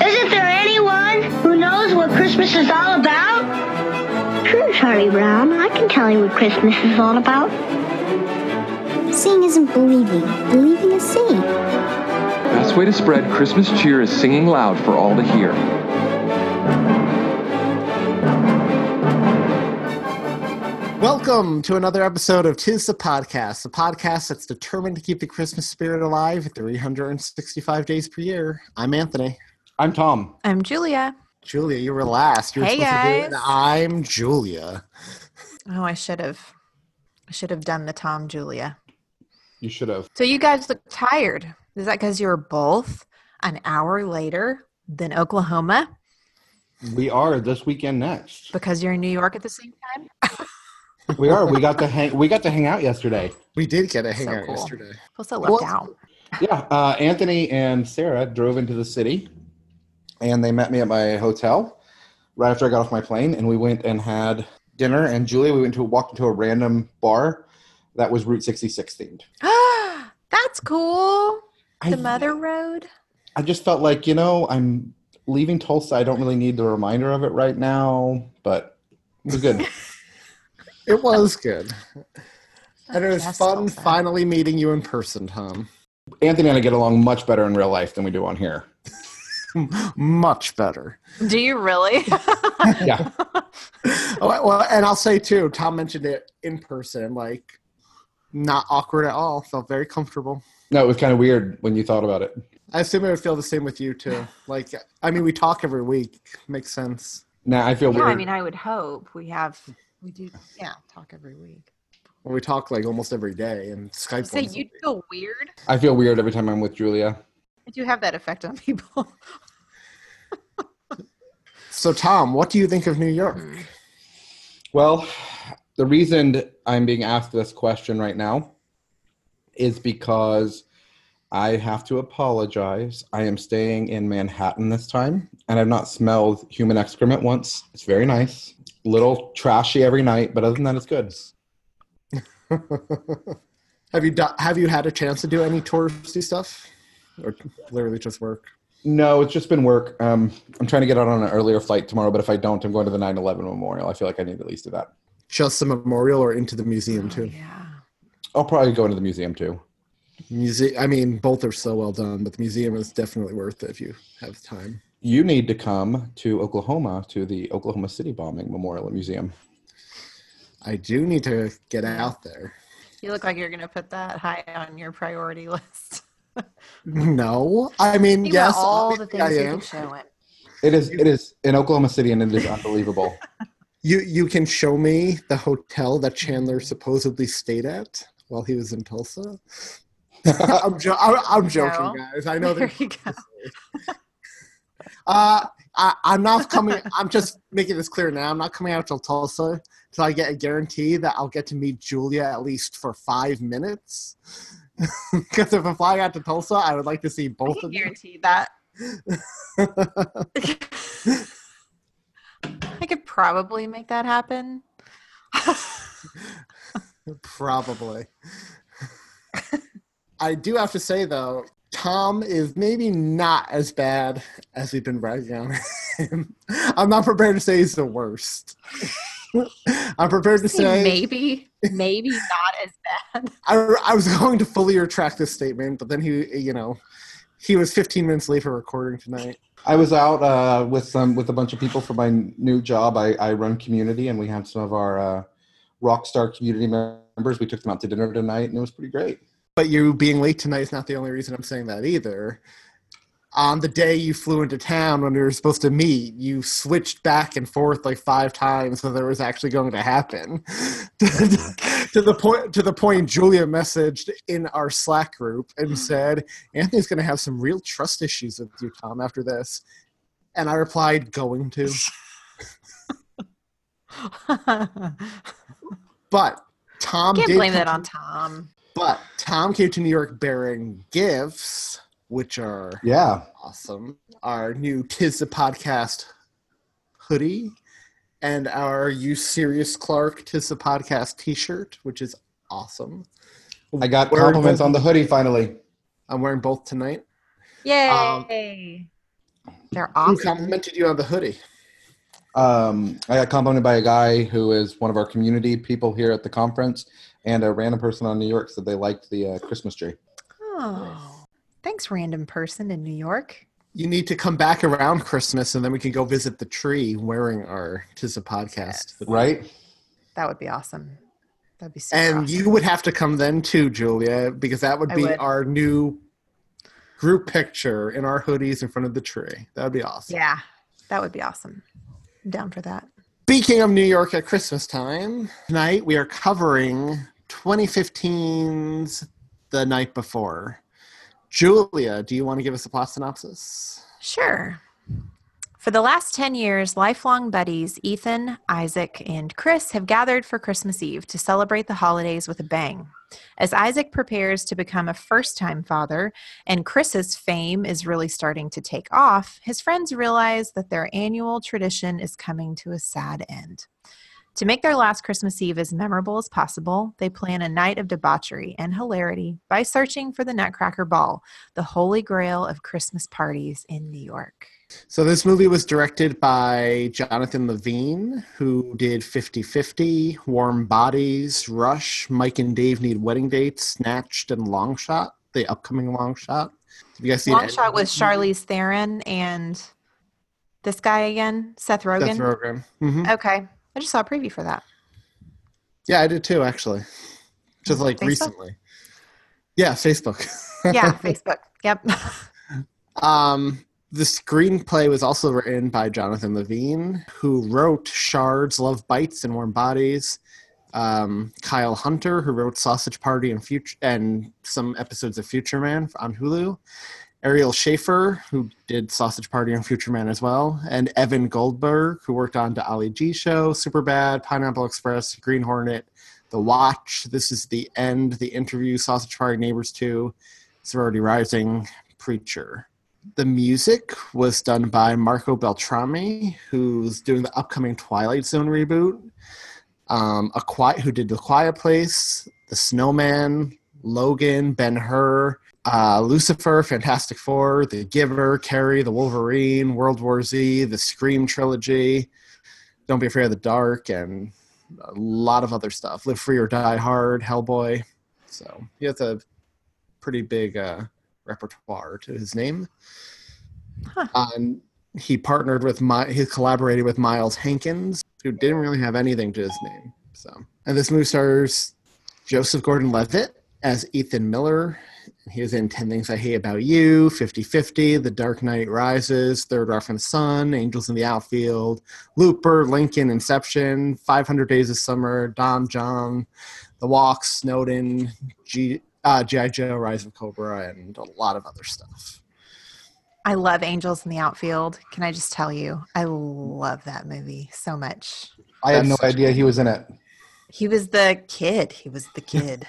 Isn't there anyone who knows what Christmas is all about? Sure, Charlie Brown. I can tell you what Christmas is all about. Seeing isn't believing. Believing is seeing. Best way to spread Christmas cheer is singing loud for all to hear. Welcome to another episode of Tis the Podcast, the podcast that's determined to keep the Christmas spirit alive 365 days per year. I'm Anthony. I'm Thom. I'm Julia. Julia, you were last. You were Hey, supposed to do it. guys. I'm Julia. Oh, I should have. I should have done the Thom Julia. You should have. So you guys look tired. Is that because you were both an hour later than Oklahoma We are this weekend next. because you're in New York at the same time? We are. We got to hang. We got to hang out yesterday. We did get a So hangout cool. yesterday. Plus, I left Well, out. Yeah. Uh, Anthony and Sarah drove into the city, and they met me at my hotel right after I got off my plane, and we went and had dinner. And Julia, we went to walked into a random bar that was Route 66 themed. Ah, that's cool. I, The Mother Road. I just felt like you know I'm leaving Tulsa. I don't really need the reminder of it right now, but it was good. It was good. And it was fun finally meeting you in person, Thom. Anthony and I get along much better in real life than we do on here. Much better. Do you really? Yeah. Well, and I'll say too, Thom mentioned it in person, like not awkward at all. Felt very comfortable. No, it was kind of weird when you thought about it. I assume it would feel the same with you too. Like, I mean, we talk every week. Makes sense. Now I feel yeah, weird. I mean, I would hope we have. We do. Yeah, talk every week. Well, we talk like almost every day, and Skype. Say you'd feel weird. I feel weird every time I'm with Julia. I do have that effect on people. So, Thom, what do you think of New York? Hmm. Well, the reason I'm being asked this question right now is because I have to apologize. I am staying in Manhattan this time, and I've not smelled human excrement once. It's very nice. A little trashy every night, but other than that, it's good. have you do- have you had a chance to do any touristy stuff, or literally just work? No, it's just been work. Um, I'm trying to get out on an earlier flight tomorrow, but if I don't, I'm going to the 9 11 memorial. I feel like I need at least do that. Just the memorial, or into the museum too? yeah. I'll probably go into the museum too. Museum. I mean, both are so well done, but the museum is definitely worth it if you have time. You need to come to Oklahoma to the Oklahoma City bombing memorial and museum. I do need to get out there. You look like you're going to put that high on your priority list. No, I mean, Think yes, about all the things I you am. could show it. It is. It is in Oklahoma City, and it is unbelievable. You you can show me the hotel that Chandler supposedly stayed at while he was in Tulsa. I'm, jo- I'm, I'm joking, No. guys. I know. There you go. uh, I, I'm not coming. I'm just making this clear now. I'm not coming out till Tulsa till I get a guarantee that I'll get to meet Julia at least for five minutes. Because if I'm flying out to Tulsa, I would like to see I both can of you. guarantee that. I could probably make that happen. Probably. I do have to say though, Thom is maybe not as bad as we've been writing on him. I'm not prepared to say he's the worst. I'm prepared to say maybe, maybe not as bad. I, I was going to fully retract this statement, but then he, you know, he was 15 minutes late for recording tonight. I was out uh, with some with a bunch of people for my new job. I, I run community, and we have some of our uh, rock star community members. We took them out to dinner tonight, and it was pretty great. But you being late tonight is not the only reason I'm saying that either. On the day you flew into town when we were supposed to meet, you switched back and forth like five times whether it was actually going to happen. to the point to the point Julia messaged in our Slack group and mm-hmm. said, Anthony's gonna have some real trust issues with you, Thom, after this. And I replied, going to. But Thom Can't blame that to- on Thom. But Thom came to New York bearing gifts, which are Yeah. awesome. Our new Tis the Podcast hoodie and our You Serious Clark Tis the Podcast t shirt, which is awesome. I got Wearing compliments both- on the hoodie finally. I'm wearing both tonight. Yay! Um, They're awesome. Who awesome. complimented you on the hoodie? Um, I got complimented by a guy who is one of our community people here at the conference, and a random person on New York said they liked the uh, Christmas tree. Oh, thanks, random person in New York. You need to come back around Christmas and then we can go visit the tree wearing our Tis a Podcast. hoodie. Right? That would be awesome. That'd be super And awesome. you would have to come then too, Julia, because that would be would. our new group picture in our hoodies in front of the tree. That would be awesome. Yeah, that would be awesome. I'm down for that. Speaking of New York at Christmas time, tonight we are covering 2015's The Night Before. Julia, do you want to give us a plot synopsis? Sure. For the last 10 years, lifelong buddies Ethan, Isaac, and Chris have gathered for Christmas Eve to celebrate the holidays with a bang. As Isaac prepares to become a first time father and Chris's fame is really starting to take off, his friends realize that their annual tradition is coming to a sad end. To make their last Christmas Eve as memorable as possible, they plan a night of debauchery and hilarity by searching for the Nutcracker Ball, the holy grail of Christmas parties in New York. So, this movie was directed by Jonathan Levine, who did 50 50, Warm Bodies, Rush, Mike and Dave Need Wedding Dates, Snatched, and Long Shot, the upcoming Long Shot. Have you guys seen Long shot with Charlize Theron and this guy again, Seth Rogen. Seth Rogen. Mhm. Okay, I just saw a preview for that. Yeah, I did too, actually. Just like Facebook? recently. Yeah, Facebook. Yeah, Facebook. Yep. Um, the screenplay was also written by Jonathan Levine, who wrote Shards, Love Bites, and Warm Bodies. Um, Kyle Hunter, who wrote Sausage Party and Future and some episodes of Future Man on Hulu. Ariel Shaffir, who did Sausage Party and Future Man as well, and Evan Goldberg, who worked on the Ali G Show, Superbad, Pineapple Express, Green Hornet, The Watch. This is the end, the interview, Sausage Party, Neighbors 2, Sorority Rising, Preacher. The music was done by Marco Beltrami, who's doing the upcoming Twilight Zone reboot. Um, a quiet, who did The Quiet Place, The Snowman, Logan, Ben Hur, uh, Lucifer, Fantastic Four, The Giver, Carrie, The Wolverine, World War Z, The Scream trilogy, Don't Be Afraid of the Dark, and a lot of other stuff. Live Free or Die Hard, Hellboy. So he has a pretty big uh, repertoire to his name. Huh. Um, he partnered with my he collaborated with Miles Hankins, who didn't really have anything to his name. So, and this movie stars Joseph Gordon-Levitt as Ethan Miller. He was in 10 Things I Hate About You, 50-50, The Dark Knight Rises, Third Rock from the Sun, Angels in the Outfield, Looper, Lincoln, Inception, 500 Days of Summer, Don Jon, The Walk, Snowden, G, uh, G.I. Joe, Rise of Cobra, and a lot of other stuff. I love Angels in the Outfield. Can I just tell you? I love that movie so much. I had no idea he was in it. He was the kid. He was the kid.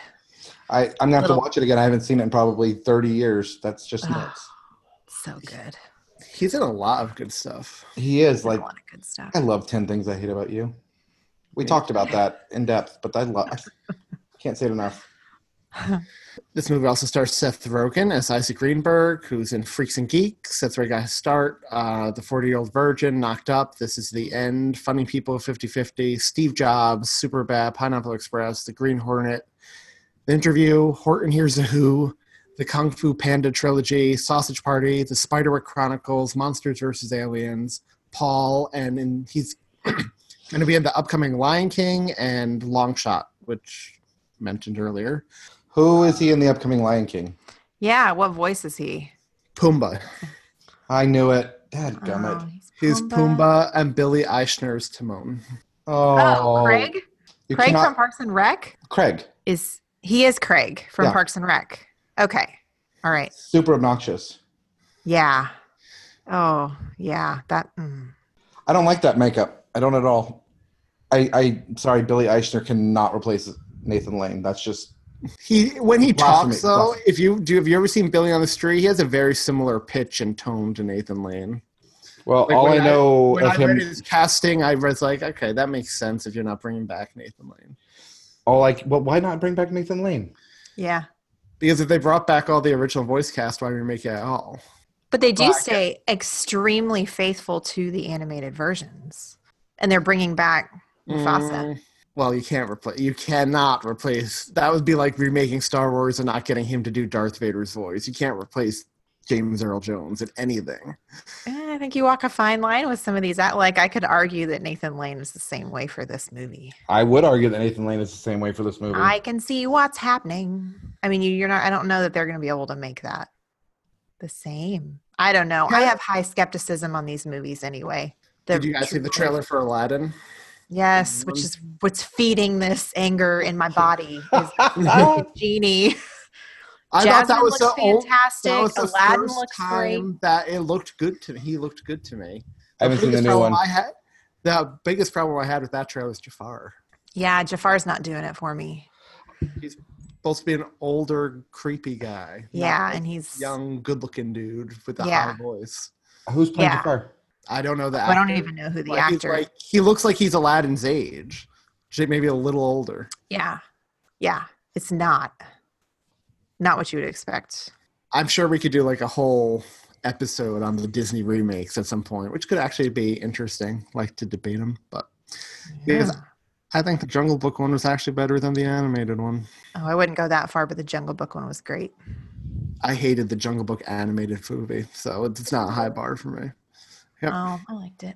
I, I'm gonna have to watch it again. I haven't seen it in probably 30 years. That's just Ah. nuts. so good. He's in a lot of good stuff. He is Like, like a lot of good stuff. I love 10 Things I Hate About You. We talked about that in depth, but I love I can't say it enough. This movie also stars Seth Rogen as Isaac Greenberg, who's in Freaks and Geeks. That's where he got his start. Uh, the 40 year old virgin, Knocked Up, This is the End, Funny People 50 50, Steve Jobs, Super Bad, Pineapple Express, The Green Hornet, The Interview, Horton Hears a Who, The Kung Fu Panda Trilogy, Sausage Party, The Spiderwick Chronicles, Monsters vs. Aliens, Paul, and in, he's going to be in the upcoming Lion King and Long Shot, which mentioned earlier. Who is he in the upcoming Lion King? Yeah, what voice is he? Pumbaa. I knew it. Dad Oh, gummit. He's Pumbaa and Billy Eichner's Timon. Oh, Oh, Craig? You Craig cannot- from Parks and Rec? Craig. Is he is Craig from Yeah. Parks and Rec? Okay. All right. Super obnoxious. Yeah. Oh, yeah. That. Mm. I don't like that makeup. I don't at all. I, I sorry, Billy Eichner cannot replace Nathan Lane. That's just He when he talks though, blasphemy. if you do, have you ever seen Billy on the Street? He has a very similar pitch and tone to Nathan Lane. well. Like, all I when know when of I him, read his casting, I was like, okay, that makes sense if you're not bringing back Nathan Lane. All like, well, why not bring back Nathan Lane? Yeah. Because if they brought back all the original voice cast, why remake it at all? But they do Well, I stay extremely faithful to the animated versions. And they're bringing back Mufasa. Mm, well, you can't replace. You cannot replace. That would be like remaking Star Wars and not getting him to do Darth Vader's voice. You can't replace James Earl Jones in anything. I think you walk a fine line with some of these. Like, I could argue that Nathan Lane is the same way for this movie. I would argue that Nathan Lane is the same way for this movie. I can see what's happening. I mean, you, you're not. I don't know that they're going to be able to make that the same. I don't know. I have high skepticism on these movies anyway. The Did you guys see the trailer for Aladdin? Yes, which mm-hmm. is what's feeding this anger in my body. Is Genie. I thought that was the looks old, fantastic. that was the Aladdin first looks time that it looked good to me. He looked good to me. I haven't seen the biggest new problem one. I had, the biggest problem I had with that trailer was Jafar. Yeah, Jafar's not doing it for me. He's supposed to be an older, creepy guy. Yeah, and he's young, good-looking dude with a Yeah. high voice. Who's playing Yeah. Jafar? I don't know that. I don't even know who the like, he's actor. like he looks like he's Aladdin's age, J- maybe a little older. yeah, yeah, it's not not what you would expect. I'm sure we could do like a whole episode on the Disney remakes at some point, which could actually be interesting, like to debate them. But because I think the Jungle Book one was actually better than the animated one. Oh, I wouldn't go that far, but the Jungle Book one was great. I hated the Jungle Book animated movie, so it's not a high bar for me. Yep. Oh, I liked it.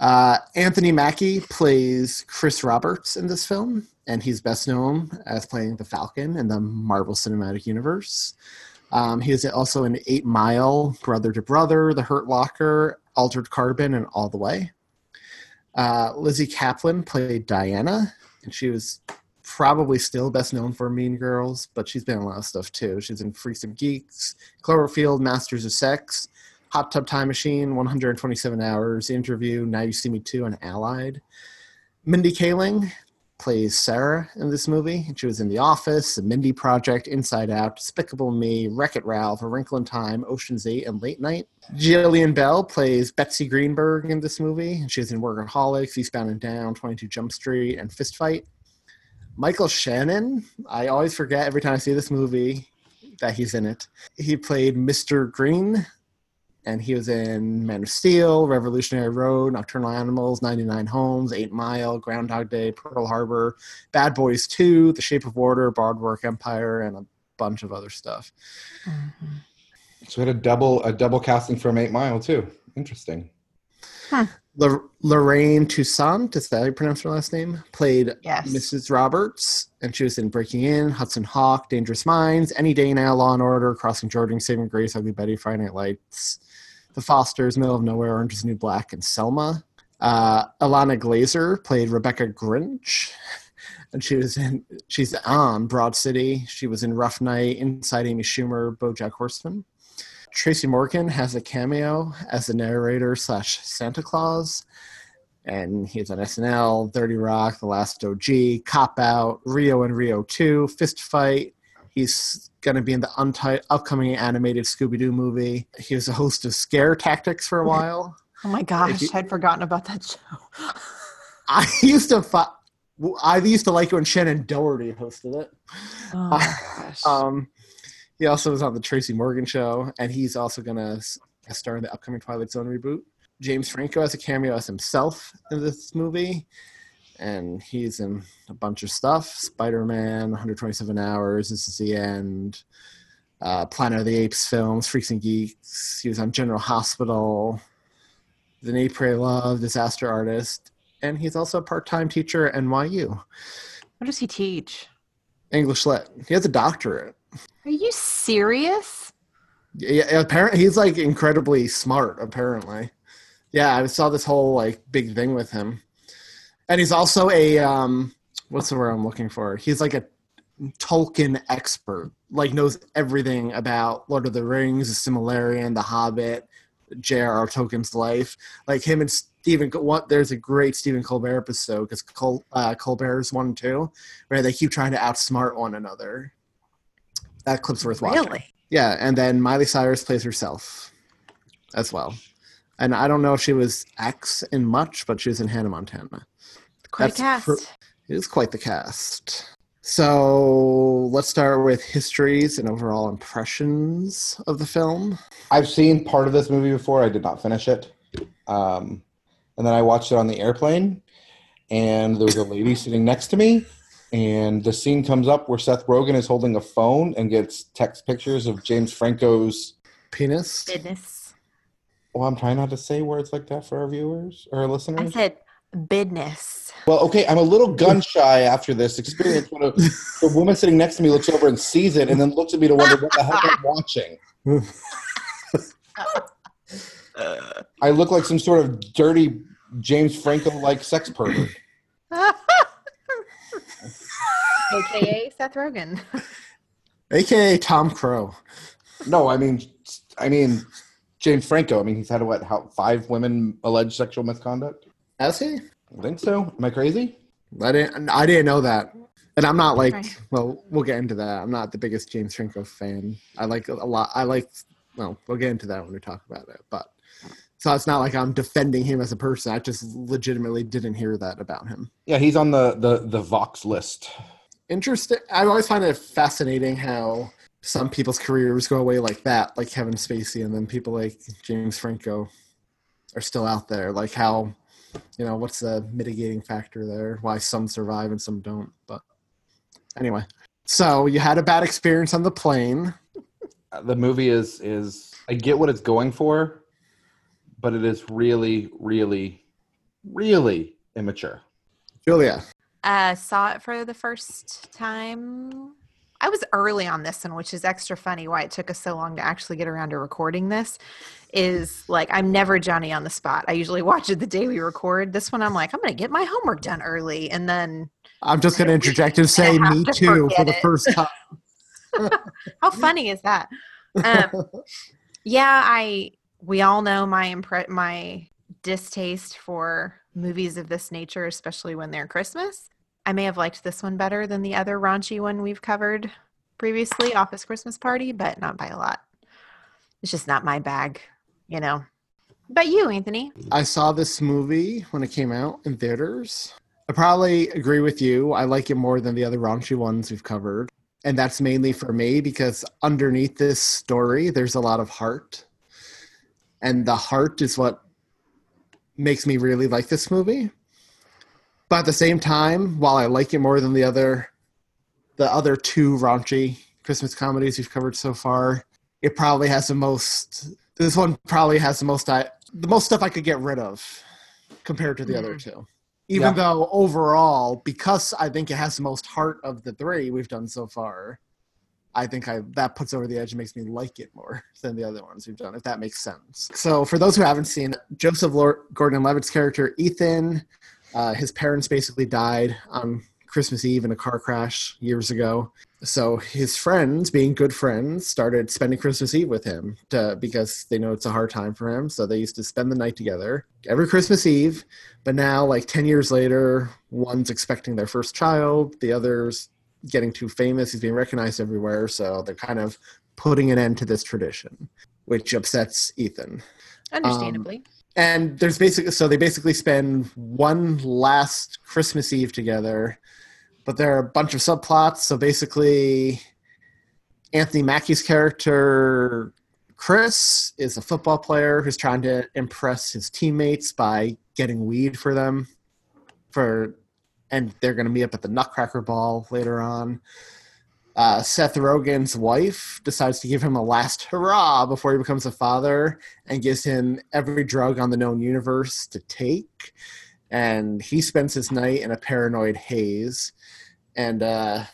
Uh, Anthony Mackie plays Chris Roberts in this film, and he's best known as playing the Falcon in the Marvel Cinematic Universe. Um, he is also in Eight Mile, Brother to Brother, The Hurt Locker, Altered Carbon, and All the Way. Uh, Lizzy Caplan played Diana, and she was probably still best known for Mean Girls, but she's been in a lot of stuff too. She's in Freaks and Geeks, Cloverfield, Masters of Sex, Hot Tub Time Machine, 127 Hours, Interview, Now You See Me Too, and Allied. Mindy Kaling plays Sarah in this movie. and She was in The Office, The Mindy Project, Inside Out, Despicable Me, Wreck It Ralph, A Wrinkle in Time, Ocean's Eight, and Late Night. Jillian Bell plays Betsy Greenberg in this movie. and She was in Workaholics, Eastbound and Down, 22 Jump Street, and Fist Fight. Michael Shannon, I always forget every time I see this movie that he's in it. He played Mr. Green, and he was in Man of Steel, Revolutionary Road, Nocturnal Animals, 99 Homes, 8 Mile, Groundhog Day, Pearl Harbor, Bad Boys 2, The Shape of Water, Boardwalk Empire, and a bunch of other stuff. Mm-hmm. So we had a double a double casting from Eight Mile too. Interesting. L- Lorraine Toussaint, is that how you pronounce her last name? Played Yes. Mrs. Roberts, and she was in Breaking In, Hudson Hawk, Dangerous Minds, Any Day Now, Law and Order, Crossing Jordan, Saving Grace, Ugly Betty, Friday Night Lights, The Fosters, Middle of Nowhere, Orange is the New Black, and Selma. Uh, Ilana Glazer played Rebecca Grinch, and she was in she's on Broad City. She was in Rough Night, Inside Amy Schumer, BoJack Horseman. Tracy Morgan has a cameo as the narrator slash Santa Claus, and he's on SNL, 30 Rock, The Last OG, Cop Out, Rio and Rio 2, Fist Fight. He's going to be in the unti- upcoming animated Scooby Doo movie. He was a host of Scare Tactics for a while. Oh my gosh, I'd forgotten about that show. I used to fi- I used to like it when Shannen Doherty hosted it. Oh my gosh. Um, he also was on the Tracy Morgan show, and he's also going to star in the upcoming Twilight Zone reboot. James Franco has a cameo as himself in this movie, and he's in a bunch of stuff: Spider Man, 127 Hours, This Is the End, uh, Planet of the Apes films, Freaks and Geeks. He was on General Hospital, The Nate Pray Love, Disaster Artist, and he's also a part-time teacher at NYU, what does he teach? English Lit. He has a doctorate. Are you serious? Yeah, apparently he's like incredibly smart. Apparently, yeah, I saw this whole like big thing with him, and he's also a um, what's the word I'm looking for? He's like a Tolkien expert. Like knows everything about Lord of the Rings, the Silmarillion, the Hobbit, J.R.R. Tolkien's life. Like him and Stephen, what there's a great Stephen Colbert episode because Col, uh, Colbert's one too, where they keep trying to outsmart one another. That clip's worth watching. Really? Yeah, and then Miley Cyrus plays herself as well. And I don't know if she was X in much, but she was in Hannah Montana. Quite That's a cast. pr- It is quite the cast. So let's start with histories and overall impressions of the film. I've seen part of this movie before. I did not finish it. Um, and then I watched it on the airplane, and there was a lady sitting next to me. And the scene comes up where Seth Rogen is holding a phone and gets text pictures of James Franco's. Penis. Business. Well, I'm trying not to say words like that for our viewers or our I listeners. said business. Well, okay, I'm a little gun shy after this experience. When a, the woman sitting next to me looks over and sees it, and then looks at me to wonder what the heck I'm watching. I look like some sort of dirty James Franco-like sex pervert. AKA Seth Rogen. AKA Thom Crow. No, I mean, I mean James Franco. I mean, he's had what? How five women alleged sexual misconduct? Has he? I think so. Am I crazy? I didn't. I didn't know that. And I'm not like. Right. Well, we'll get into that. I'm not the biggest James Franco fan. I like a lot. I like. Well, we'll get into that when we talk about it. But so it's not like I'm defending him as a person. I just legitimately didn't hear that about him. Yeah, he's on the the the Vox list. Interesting. I always find it fascinating how some people's careers go away like that, like Kevin Spacey, and then people like James Franco are still out there. Like how, you know, what's the mitigating factor there? Why some survive and some don't. But anyway, so you had a bad experience on the plane. Uh, The movie is is I get what it's going for, but it is really, really, really immature. Julia, Uh, saw it for the first time. I was early on this one, which is extra funny. Why it took us so long to actually get around to recording this is like I'm never Johnny on the spot. I usually watch it the day we record. This one, I'm like, I'm going to get my homework done early, and then I'm just going to interject and say me to too for the it. first time. how funny is that? Um, yeah, I we all know my impre- my distaste for movies of this nature, especially when they're Christmas. I may have liked this one better than the other raunchy one we've covered previously, Office Christmas Party, but not by a lot. It's just not my bag, you know. But you, Anthony, I saw this movie when it came out in theaters. I probably agree with you. I like it more than the other raunchy ones we've covered. And that's mainly for me because underneath this story, there's a lot of heart. And the heart is what makes me really like this movie. But at the same time, while I like it more than the other the other two raunchy Christmas comedies we've covered so far, it probably has the most this one probably has the most I the most stuff I could get rid of compared to the other two. Even Yeah. though overall, because I think it has the most heart of the three we've done so far, I think I that puts over the edge and makes me like it more than the other ones we've done, if that makes sense. So for those who haven't seen Joseph Lord- Gordon-Levitt's character Ethan, uh, his parents basically died on Christmas Eve in a car crash years ago. So his friends, being good friends, started spending Christmas Eve with him to, because they know it's a hard time for him. So they used to spend the night together every Christmas Eve. But now, like 10 years later, one's expecting their first child, the other's getting too famous. He's being recognized everywhere. So they're kind of putting an end to this tradition, which upsets Ethan. understandably. Um, and there's basically so they basically spend one last Christmas Eve together, but there are a bunch of subplots. So basically, Anthony Mackie's character Chris is a football player who's trying to impress his teammates by getting weed for them, for, and they're going to meet up at the Nutcracker Ball later on. Uh, Seth Rogen's wife decides to give him a last hurrah before he becomes a father and gives him every drug on the known universe to take. And he spends his night in a paranoid haze. And uh,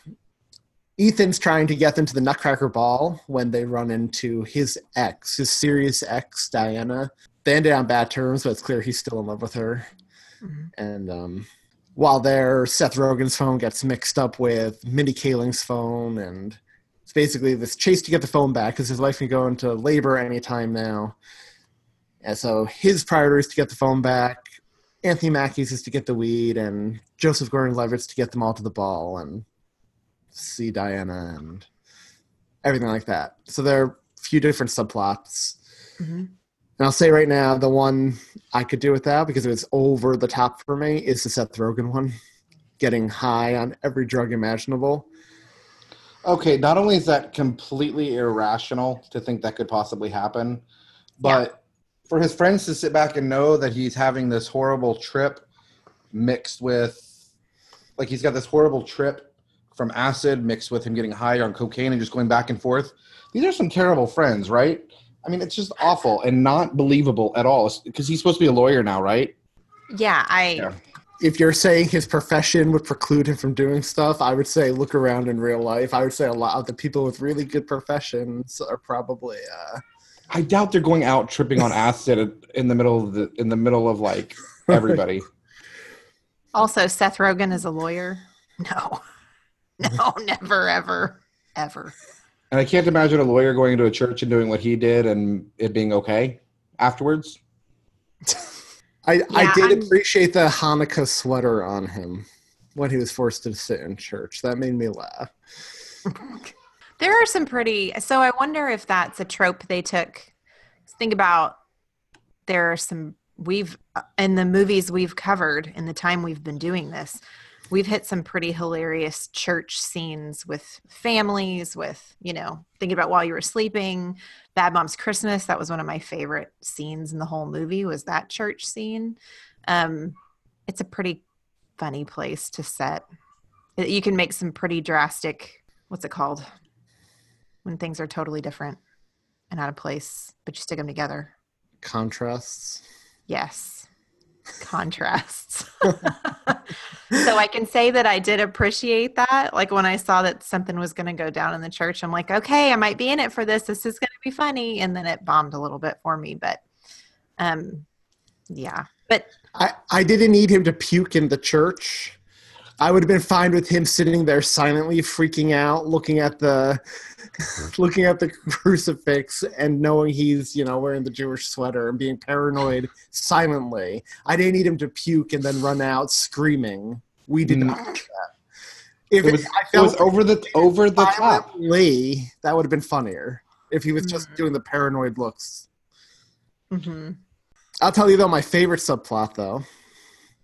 Ethan's trying to get them to the Nutcracker Ball when they run into his ex, his serious ex, Diana. They ended on bad terms, but it's clear he's still in love with her. And um, while there, Seth Rogen's phone gets mixed up with Mindy Kaling's phone, and it's basically this chase to get the phone back because his wife can go into labor anytime now. And so his priority is to get the phone back. Anthony Mackie's is to get the weed, and Joseph Gordon-Levitt's to get them all to the ball and see Diana and everything like that. So there are a few different subplots. Mhm. And I'll say right now, the one I could do without because it was over the top for me is the Seth Rogen one, getting high on every drug imaginable. Okay, not only is that completely irrational to think that could possibly happen, but for his friends to sit back and know that he's having this horrible trip mixed with, like, he's got this horrible trip from acid mixed with him getting high on cocaine and just going back and forth. These are some terrible friends, right? I mean, it's just awful and not believable at all because he's supposed to be a lawyer now, right? Yeah, I Yeah. If you're saying his profession would preclude him from doing stuff, I would say look around in real life. I would say a lot of the people with really good professions are probably uh, I doubt they're going out tripping on acid in the middle of the in the middle of like everybody. also Seth Rogen is a lawyer. No. No, never ever ever. And I can't imagine a lawyer going into a church and doing what he did and it being okay afterwards. I, I did I'm- appreciate the Hanukkah sweater on him when he was forced to sit in church. That made me laugh. There are some pretty. So I wonder if that's a trope they took. Think about there are some we've in the movies we've covered in the time we've been doing this. We've hit some pretty hilarious church scenes with families, with you know, thinking about while you were sleeping. Bad Moms Christmas. That was one of my favorite scenes in the whole movie. Was that church scene? Um, it's a pretty funny place to set. You can make some pretty drastic. What's it called? When things are totally different and out of place, but you stick them together. Contrasts. Yes. Contrasts. so I can say that I did appreciate that. Like when I saw that something was going to go down in the church, I'm like, okay, I might be in it for this. This is going to be funny. And then it bombed a little bit for me. But um, yeah. But I, I didn't need him to puke in the church. I would have been fine with him sitting there silently freaking out, looking at the looking at the crucifix and knowing he's, you know, wearing the Jewish sweater and being paranoid silently. I didn't need him to puke and then run out screaming. We did not do that. If It was, I it was felt over the over the top. violently, that would have been funnier if he was just Mhm. doing the paranoid looks. mhm. I'll tell you though, my favorite subplot though,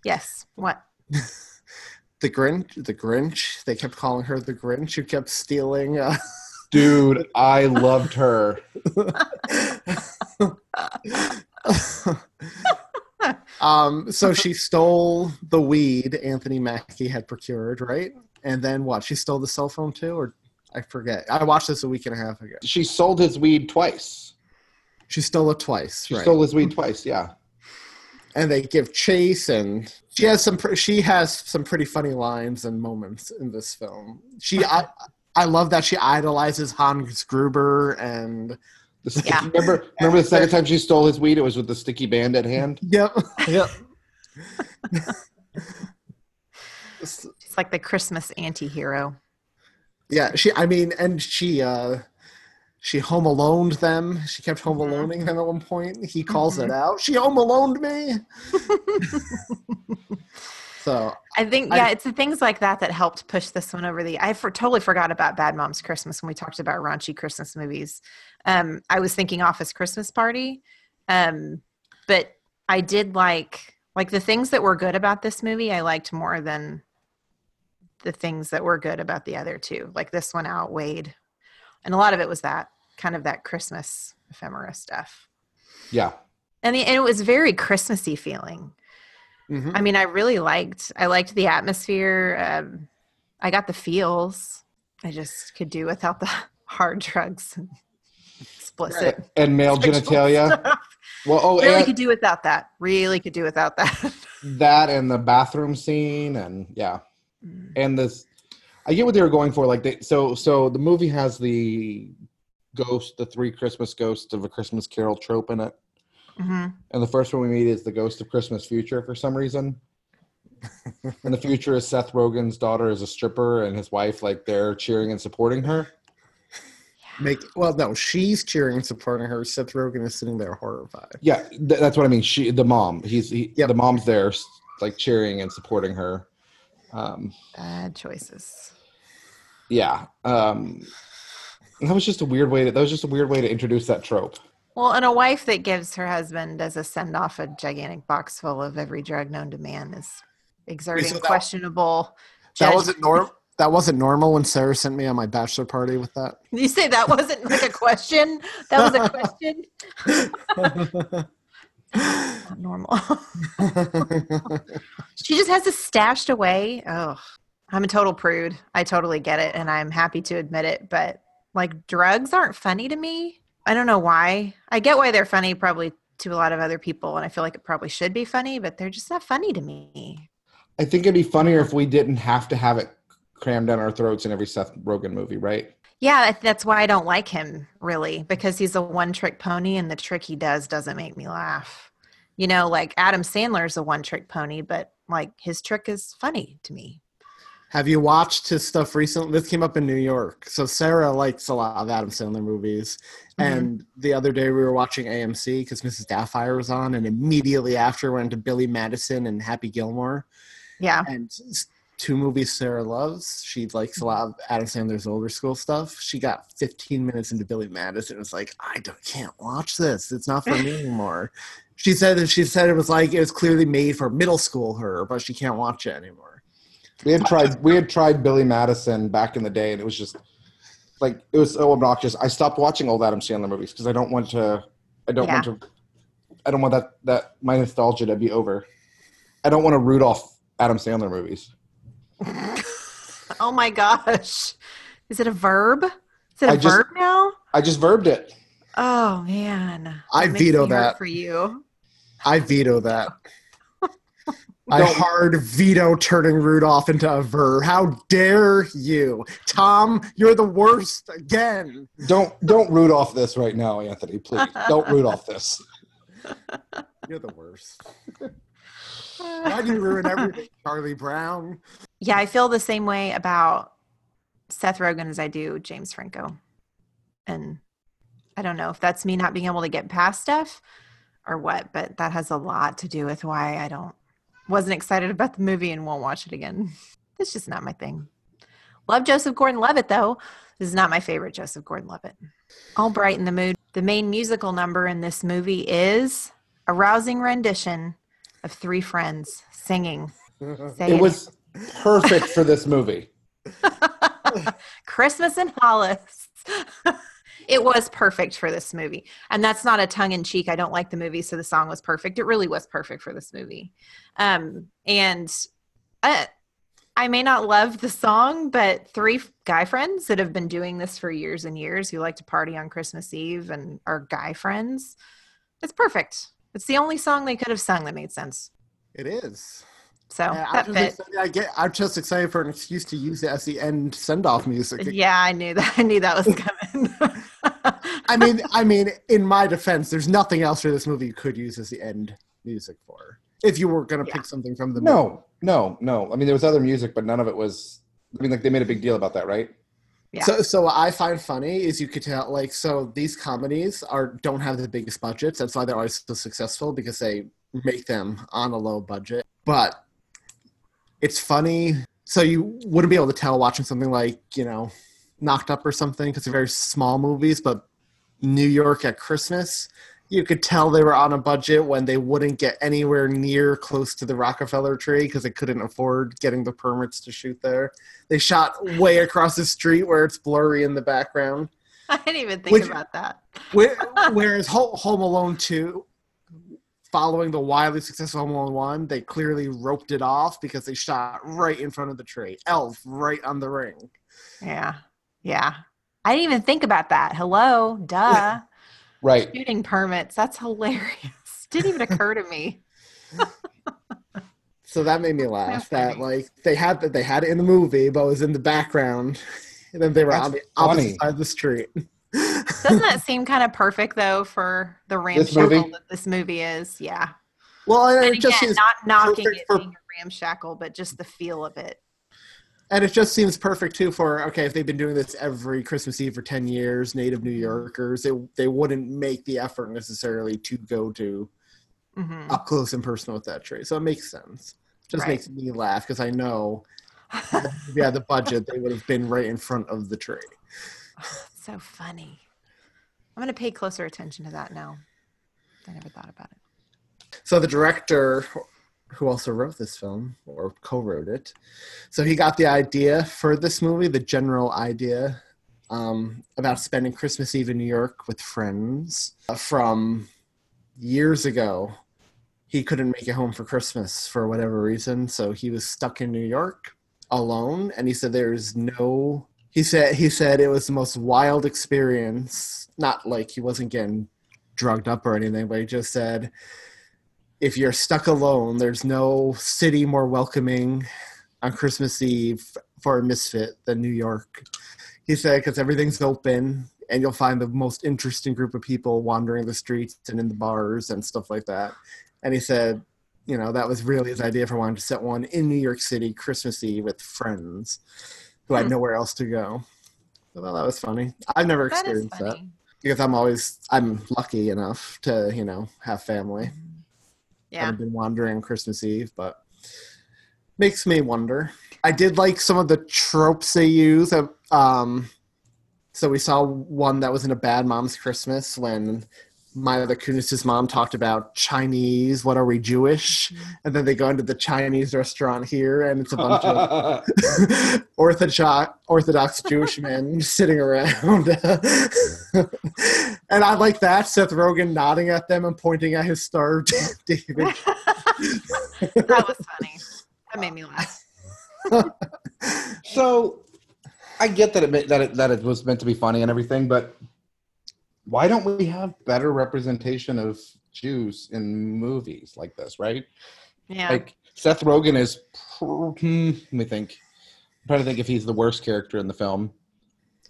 yes. What? the Grinch, the Grinch. They kept calling her the Grinch, who kept stealing. Uh, Dude, I loved her. um, so she stole the weed Anthony Mackie had procured, right? And then what? She stole the cell phone too, or I forget. I watched this a week and a half ago. She sold his weed twice. She stole it twice, She right? stole his weed twice, yeah. And they give chase, and she has some. pre- She has some pretty funny lines and moments in this film. She, I, I love that she idolizes Hans Gruber, and The sticky, Yeah. Remember remember the second time she stole his weed, it was with the sticky band at hand? yep, yep. It's like the Christmas anti-hero. Yeah, she. I mean, and she. uh she home aloned them. She kept home aloning them at one point. He calls it out. She home aloned me. so I think I- yeah, it's the things like that that helped push this one over the. I for, totally forgot about Bad Moms Christmas when we talked about raunchy Christmas movies. Um, I was thinking Office Christmas Party, um, but I did like like the things that were good about this movie. I liked more than the things that were good about the other two. Like this one outweighed, and a lot of it was that kind of that Christmas ephemera stuff. Yeah. And, the, and it was very Christmassy feeling. mhm. I mean, I really liked. I liked the atmosphere. Um, I got the feels. I just could do without the hard drugs, and explicit. And male genitalia. stuff. Well, oh, really could do without that. Really could do without that. that and the bathroom scene, and yeah, Mm. and this. I get what they were going for. Like, they, so, so the movie has the ghost, the three Christmas ghosts of a Christmas Carol trope in it, Mhm. and the first one we meet is the ghost of Christmas Future for some reason. and the future is Seth Rogen's daughter is a stripper, and his wife like they're cheering and supporting her. Make well, no, she's cheering and supporting her. Seth Rogen is sitting there horrified. Yeah, th- that's what I mean. She, the mom, he's he, Yep. the mom's there, like cheering and supporting her. Um, Bad choices. Yeah, um, that was just a weird way to. That was just a weird way to introduce that trope. Well, and a wife that gives her husband as a send off a gigantic box full of every drug known to man is exerting so that- questionable. That judgment. wasn't normal. That wasn't normal when Sarah sent me on my bachelor party with that. You say that wasn't like a question? That was a question? Normal. she just has this stashed away. Oh, I'm a total prude. I totally get it. And I'm happy to admit it. But like drugs aren't funny to me. I don't know why. I get why they're funny probably to a lot of other people. And I feel like it probably should be funny, but they're just not funny to me. I think it'd be funnier if we didn't have to have it crammed down our throats in every Seth Rogen movie, right? Yeah, that's why I don't like him really because he's a one trick pony and the trick he does doesn't make me laugh. You know, like Adam Sandler's a one trick pony, but like his trick is funny to me. Have you watched his stuff recently? This came up in New York. So Sarah likes a lot of Adam Sandler movies. Mm-hmm. And the other day we were watching AMC because Mrs. Doubtfire was on, and immediately after went to Billy Madison and Happy Gilmore. Yeah. And two movies Sarah loves. She likes a lot of Adam Sandler's older school stuff. She got 15 minutes into Billy Madison. It was like, I don't, can't watch this. It's not for me anymore. She said that she said it was like it was clearly made for middle school her, but she can't watch it anymore. We had tried we had tried Billy Madison back in the day, and it was just like it was so obnoxious. I stopped watching old Adam Sandler movies because I don't want to. I don't want to. I don't want that that my nostalgia to be over. I don't want to root off Adam Sandler movies. Oh my gosh. Is it a verb? Is it a I just- verb now? I just verbed it. Oh man. I That veto that. for you. I veto that. I hard veto turning Rudolph into a verb. How dare you, Thom? You're the worst again. Don't don't root off this right now, Anthony. Please don't root off this. You're the worst. Why do you ruin everything, Charlie Brown? Yeah, I feel the same way about Seth Rogen as I do James Franco. And I don't know if that's me not being able to get past stuff or what, but that has a lot to do with why I don't wasn't excited about the movie and won't watch it again. It's just not my thing. Love Joseph Gordon-Levitt though. This is not my favorite Joseph Gordon-Levitt. All bright in the mood. The main musical number in this movie is a rousing rendition of three friends singing. Say It was perfect for this movie. Christmas in Hollis. it was perfect for this movie. And that's not a tongue in cheek. I don't like the movie, so the song was perfect. It really was perfect for this movie. Um, and uh, I may not love the song, but three guy friends that have been doing this for years and years who like to party on Christmas Eve and are guy friends, it's perfect. It's the only song they could have sung that made sense. It is. So And that I'm, fit. just excited, I get, I'm just excited for an excuse to use it as the end send-off music. Yeah, I knew that. I knew that was coming. I mean, I mean, in my defense, there's nothing else for this movie you could use as the end music for. If you were going to pick something from the movie. No, no, no. I mean, there was other music, but none of it was. I mean, like they made a big deal about that, right? Yeah. So, so what I find funny is you could tell, like, so these comedies are don't have the biggest budgets. That's why they're always so successful because they make them on a low budget. But it's funny. So you wouldn't be able to tell watching something like you know, Knocked Up or something because they're very small movies. But New York at Christmas, you could tell they were on a budget when they wouldn't get anywhere near close to the Rockefeller tree because they couldn't afford getting the permits to shoot there. They shot way across the street where it's blurry in the background. I didn't even think Which- about that. Whereas Home Alone 2, following the wildly successful Home Alone 1, they clearly roped it off because they shot right in front of the tree. Elf right on the ring. Yeah. Yeah. I didn't even think about that. Hello. Duh. Right. Shooting permits. That's hilarious. Didn't even occur to me. So that made me laugh. That like they had that they had it in the movie, but it was in the background, and then they were That's on the opposite side of the street. Doesn't that seem kind of perfect though for the ramshackle that this movie is? Yeah. Well, and And it just again, is not knocking it for- being a ramshackle, but just the feel of it. And it just seems perfect too for okay if they've been doing this every Christmas Eve for ten years, native New Yorkers, they they wouldn't make the effort necessarily to go to Mhm. up close and personal with that tree. So it makes sense. Just Right. makes me laugh because I know if they had the budget, they would have been right in front of the tree. so funny. I'm going to pay closer attention to that now. I never thought about it. So the director, who also wrote this film or co-wrote it, so he got the idea for this movie, the general idea um, about spending Christmas Eve in New York with friends uh, from years ago. He couldn't make it home for Christmas for whatever reason, so he was stuck in New York alone. And he said, "There's no." He said he said it was the most wild experience. Not like he wasn't getting drugged up or anything, but he just said if you're stuck alone, there's no city more welcoming on Christmas Eve for a misfit than New York. He said, because everything's open and you'll find the most interesting group of people wandering the streets and in the bars and stuff like that. And he said, you know, that was really his idea for wanting to set one in New York City Christmas Eve with friends who had Hmm. nowhere else to go. So well, that was funny. I've never That experienced that because I'm always I'm lucky enough to you know have family. Yeah. I've been wandering Christmas Eve, but makes me wonder. I did like some of the tropes they use. Of, um, so we saw one that was in a bad mom's Christmas when Mila Kunis's mom talked about Chinese. What are we Jewish? Mm-hmm. And then they go into the Chinese restaurant here, and it's a bunch of orthodox Orthodox Jewish men sitting around. and I like that Seth Rogen nodding at them and pointing at his Star of David. that was funny. That made me laugh. so I get that it that it, that it was meant to be funny and everything, but why don't we have better representation of Jews in movies like this, right? Yeah. Like Seth Rogen is, hmm, let me think. I'm trying to think if he's the worst character in the film.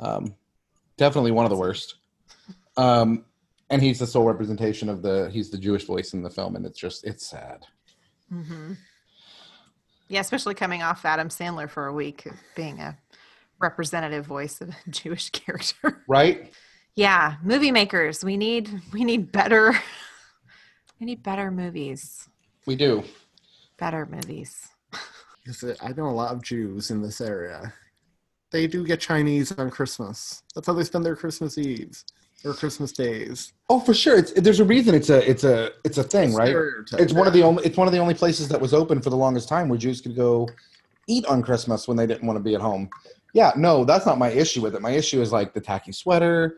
Um, definitely one of the worst. Um, and he's the sole representation of the he's the Jewish voice in the film, and it's just it's sad. Mm-hmm. Yeah, especially coming off Adam Sandler for a week, being a representative voice of a Jewish character. Right? Yeah, movie makers, we need we need better we need better movies. We do. Better movies. I know a lot of Jews in this area. They do get Chinese on Christmas. That's how they spend their Christmas Eves or Christmas days. Oh, for sure. It's there's a reason it's a it's a it's a thing, right? Stereotype, It's one of the only it's one of the only places that was open for the longest time where Jews could go eat on Christmas when they didn't want to be at home. Yeah, no, that's not my issue with it. My issue is like the tacky sweater,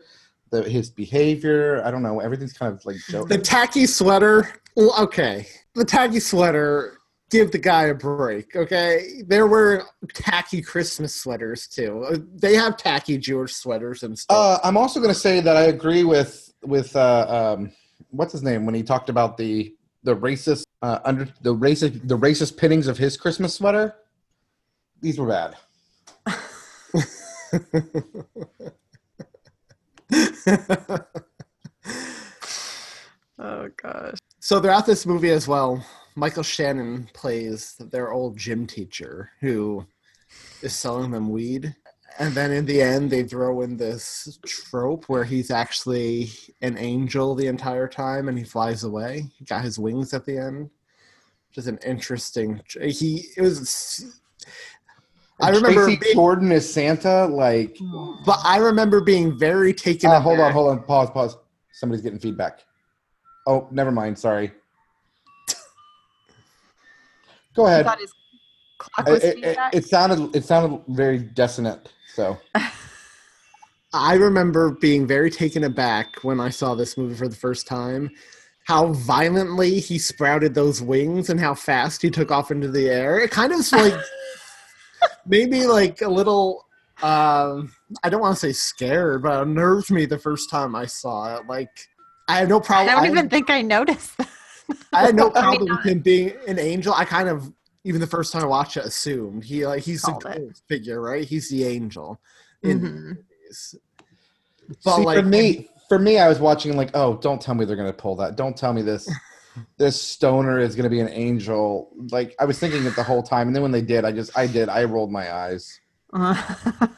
the his behavior. I don't know. Everything's kind of like joke. The tacky sweater. Okay, the tacky sweater. Give the guy a break, okay? They're wearing tacky Christmas sweaters too. Uh, They have tacky Jewish sweaters and stuff. Uh, I'm also going to say that I agree with with uh, um, what's his name when he talked about the the racist uh, under the racist the racist pinnings of his Christmas sweater. These were bad. Oh gosh. So throughout this movie as well, Michael Shannon plays their old gym teacher who is selling them weed. And then in the end, they throw in this trope where he's actually an angel the entire time and he flies away. He got his wings at the end. Just an interesting. He it was. I remember, Tracy being, Jordan is Santa. Like, but I remember being very taken. uh, hold on, hold on, pause, pause. Somebody's getting feedback. Oh, never mind. Sorry. Go ahead. his clock It, was it- feedback. it sounded it sounded very dissonant. So I remember being very taken aback when I saw this movie for the first time. How violently he sprouted those wings and how fast he took off into the air. It kind of like maybe like a little. Um, I don't want to say scared, but it unnerved me the first time I saw it. Like I had no problem. I don't I, even think I noticed. that. I had no problem with him being an angel. I kind of even the first time I watched it assumed he like he's the Called it. ghost figure, right? He's the angel. in Mhm. movies. But See, like for me, for me, I was watching like, oh, don't tell me they're gonna pull that. Don't tell me this. This stoner is going to be an angel. Like I was thinking it the whole time, and then when they did, I just I did I rolled my eyes. Uh-huh.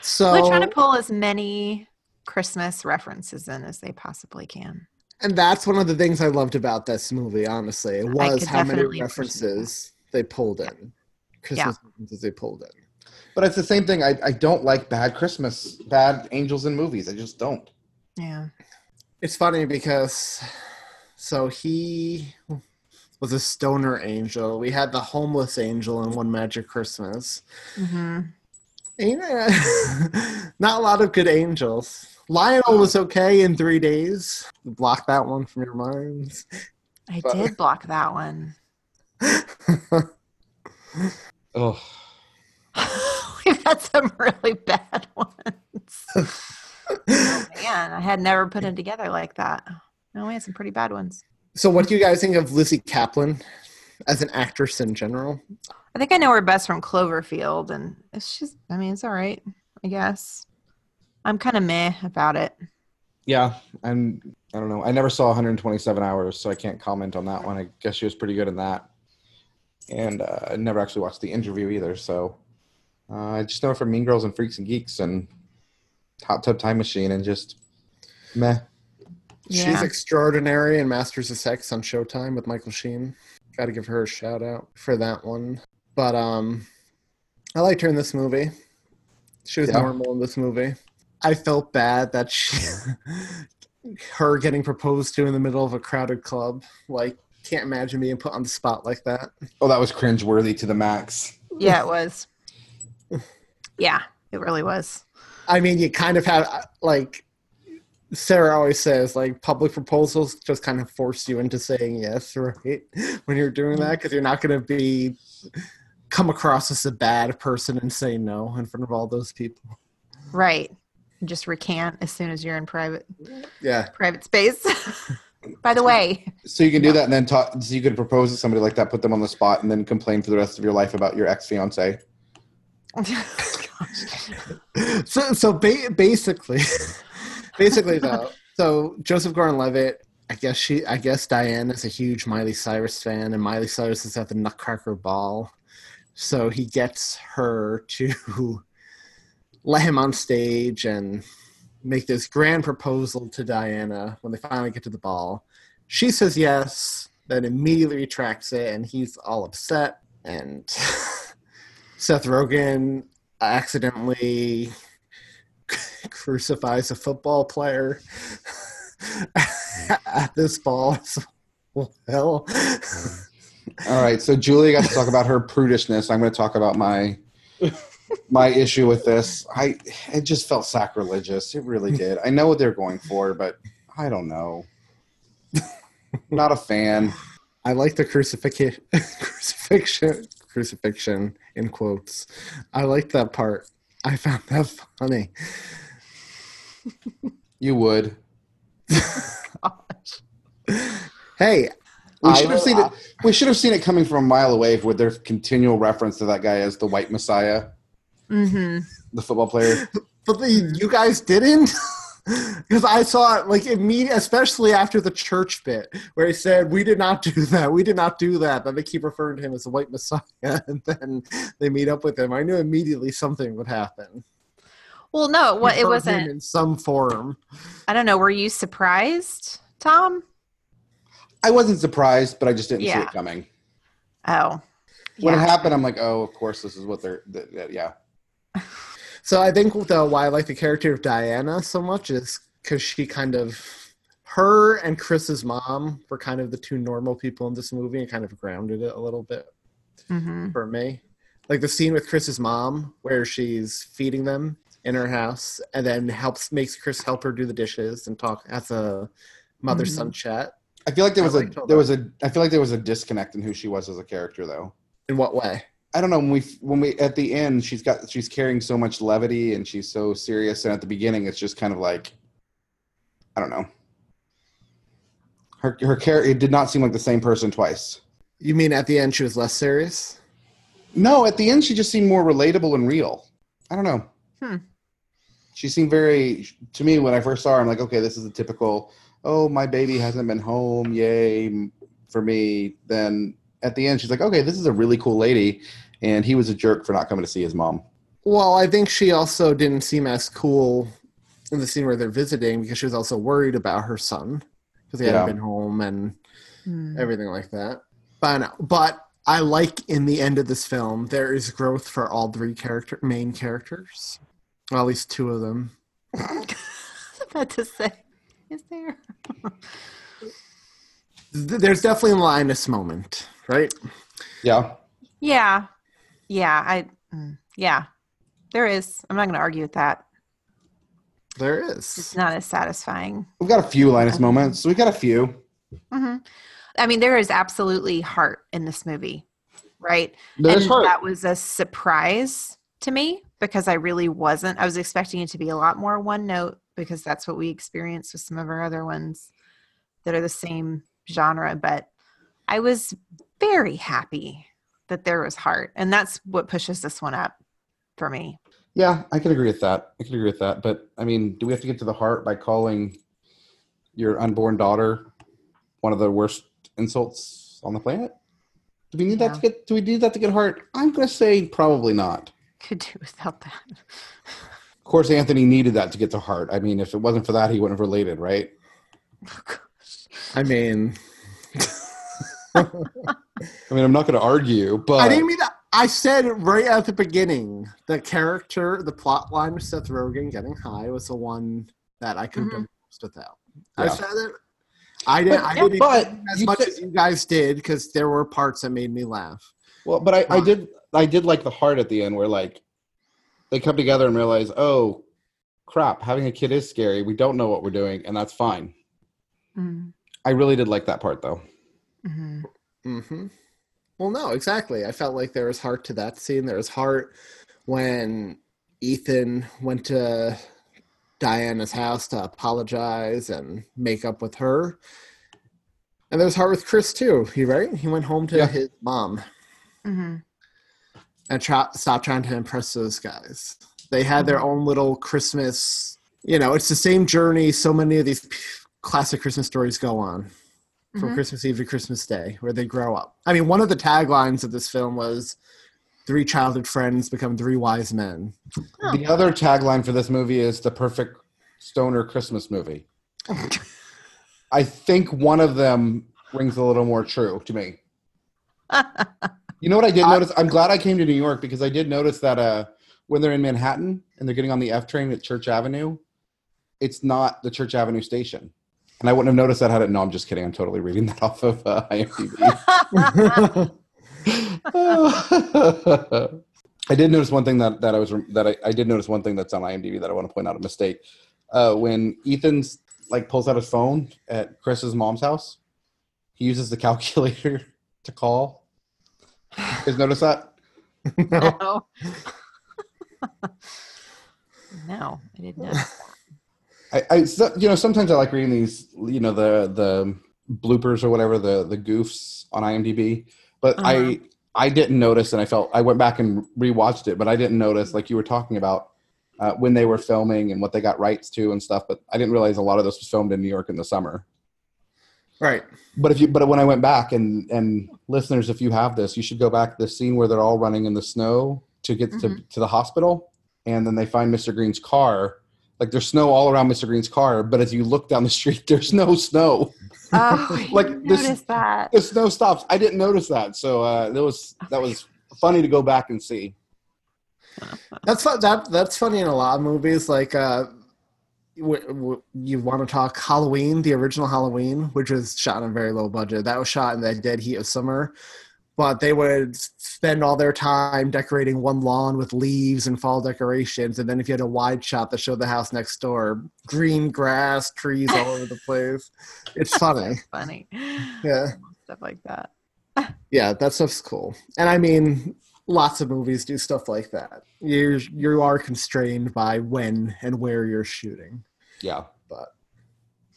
So They're trying to pull as many Christmas references in as they possibly can. And that's one of the things I loved about this movie, honestly. It was how many references they pulled in. Christmas references they pulled in. But it's the same thing. I, I don't like bad Christmas, bad angels in movies. I just don't. Yeah. It's funny because so he was a stoner angel. We had the homeless angel in One Magic Christmas. hmm And, uh, not a lot of good angels. Lionel was okay in three days. Block that one from your minds. I But- did block that one. Oh, We've had some really bad ones. oh, man, I had never put it together like that. No, we had some pretty bad ones. So, what do you guys think of Lizzy Caplan as an actress in general? I think I know her best from Cloverfield, and it's just, I mean, it's all right, I guess. I'm kind of meh about it. yeah. I'm. I don't know. I never saw 127 hours, so I can't comment on that one. I guess she was pretty good in that. And uh, I never actually watched the interview either. So uh, I just know her from Mean Girls and Freaks and Geeks and Hot Tub Time Machine, and just meh. She's Yeah. extraordinary in Masters of Sex on Showtime with Michael Sheen. Got to give her a shout out for that one. But um, I liked her in this movie. She was Yeah. normal in this movie. I felt bad that she, her getting proposed to in the middle of a crowded club. Like, can't imagine being put on the spot like that. Oh, that was cringeworthy to the max. Yeah, it was. Yeah, it really was. I mean, you kind of have like Sarah always says, like public proposals just kind of force you into saying yes, right? When you're doing that, because you're not going to be come across as a bad person and say no in front of all those people. Right. Just recant as soon as you're in private Yeah, private space. By the way, So you can do that, and then talk. So you could propose to somebody like that, put them on the spot, and then complain for the rest of your life about your ex fiance. so so ba- basically, basically though, so Joseph Gordon-Levitt. I guess she. I guess Diane is a huge Miley Cyrus fan, and Miley Cyrus is at the Nutcracker Ball, so he gets her to let him on stage and make this grand proposal to Diana when they finally get to the ball. She says yes, then immediately retracts it, and he's all upset. And Seth Rogen accidentally crucifies a football player at this ball as well. Uh, all right, so Julia got to talk about her prudishness. I'm going to talk about my my issue with this. I it just felt sacrilegious. It really did. I know what they're going for, but I don't know. Not a fan. I like the crucifixion, crucifixion, crucifixion in quotes. I like that part. I found that funny. You would. Hey, We should have seen it. We should have seen it coming from a mile away with their continual reference to that guy as the White Messiah, hmm the football player. But the, you guys didn't? Because I saw it like immediately, especially after the church bit where he said, We did not do that. We did not do that. Then they keep referring to him as the white messiah. And then they meet up with him. I knew immediately something would happen. Well, no, what it wasn't. in some form. I don't know. Were you surprised, Thom? I wasn't surprised, but I just didn't see it coming. Oh, When yeah. it happened, I'm like, oh, of course, this is what they're. th- th- yeah. So I think though why I like the character of Diana so much is because she kind of her and Chris's mom were kind of the two normal people in this movie and kind of grounded it a little bit hmm for me. Like the scene with Chris's mom where she's feeding them in her house and then helps makes Chris help her do the dishes and talk as a mother son chat. I feel like there was a there was a I feel like there was a disconnect in who she was as a character, though. In what way? I don't know when we when we at the end she's got she's carrying so much levity and she's so serious, and at the beginning it's just kind of like I don't know. Her her character it did not seem like the same person twice. You mean at the end she was less serious? No, at the end she just seemed more relatable and real. I don't know. Hmm. She seemed very to me when I first saw her. I'm like, okay, this is a typical. Oh, my baby hasn't been home. Yay! for me Then at the end. She's like, okay, this is a really cool lady, and he was a jerk for not coming to see his mom. Well, I think she also didn't seem as cool in the scene where they're visiting because she was also worried about her son because he Yeah. hadn't been home and Hmm. everything like that. But I. But I like in the end of this film there is growth for all three character main characters, well, at least two of them. I was about to say, is there? There's definitely a Linus moment, right? Yeah. Yeah, yeah, I, mm, yeah, there is. I'm not going to argue with that. There is. It's not as satisfying. We've got a few Linus moments. We got a few. hmm I mean, there is absolutely heart in this movie, right? There's and heart. that was a surprise to me because I really wasn't. I was expecting it to be a lot more one note because that's what we experienced with some of our other ones that are the same genre. But I was very happy that there was heart, and that's what pushes this one up for me. Yeah, I can agree with that. I can agree with that. But I mean, do we have to get to the heart by calling your unborn daughter one of the worst insults on the planet? Do we need that to get? Do we need that to get heart? I'm going to say probably not. Could do without that. Of course, Anthony needed that to get to heart. I mean, if it wasn't for that, he wouldn't have related, right? Oh, I mean, I mean, I'm not going to argue, but I didn't mean that. I said right at the beginning the character, the plot line of Seth Rogen getting high was the one that I could have mm-hmm. done most without. I said it. I didn't. I didn't But as you much said- as you guys did because there were parts that made me laugh. Well, but I, I did I did like the heart at the end where like they come together and realize, oh crap, having a kid is scary. We don't know what we're doing, and that's fine. Mm, I really did like that part though. mhm. Mm-hmm. Well, no, exactly. I felt like there was heart to that scene. There was heart when Ethan went to Diana's house to apologize and make up with her. And there's heart with Chris too. He right? He went home to Yeah. his mom Mhm. And try, stopped trying to impress those guys. They had their own little Christmas. You know, it's the same journey so many of these p- classic Christmas stories go on from Mhm. Christmas Eve to Christmas Day, where they grow up. I mean, one of the taglines of this film was three childhood friends become three wise men. The other tagline for this movie is the perfect stoner Christmas movie. I think one of them rings a little more true to me. You know what I did notice? I'm glad I came to New York because I did notice that uh, when they're in Manhattan and they're getting on the F train at Church Avenue, it's not the Church Avenue station. And I wouldn't have noticed that had it. No, I'm just kidding. I'm totally reading that off of uh, IMDb. I did notice one thing that, that I was that I, I did notice one thing that's on IMDb that I want to point out a mistake. Uh, when Ethan's like pulls out his phone at Chris's mom's house, he uses the calculator to call. You guys notice that? No. no, I did not. I, I so- you know sometimes I like reading these you know the the bloopers or whatever the the goofs on IMDb, but Uh-huh. I I didn't notice and I felt I went back and rewatched it, but I didn't notice like you were talking about uh, when they were filming and what they got rights to and stuff. But I didn't realize a lot of this was filmed in New York in the summer. Right. But if you but when I went back and and listeners, if you have this, you should go back to the scene where they're all running in the snow to get to, to the hospital, and then they find Mr. Green's car. Like there's snow all around Mr. Green's car, but as you look down the street, there's no snow. Oh, I Like didn't this- notice that. The snow stops. I didn't notice that, so uh, that was that was funny to go back and see. That's that that's funny in a lot of movies. Like uh, w- w- you want to talk Halloween, the original Halloween, which was shot on a very low budget. That was shot in the dead heat of summer, but they would spend all their time decorating one lawn with leaves and fall decorations, and then if you had a wide shot that showed the house next door, green grass, trees all over the place. It's funny. Funny. Yeah. Stuff like that. Yeah, that stuff's cool. And I mean, lots of movies do stuff like that. You you are constrained by when and where you're shooting. Yeah. But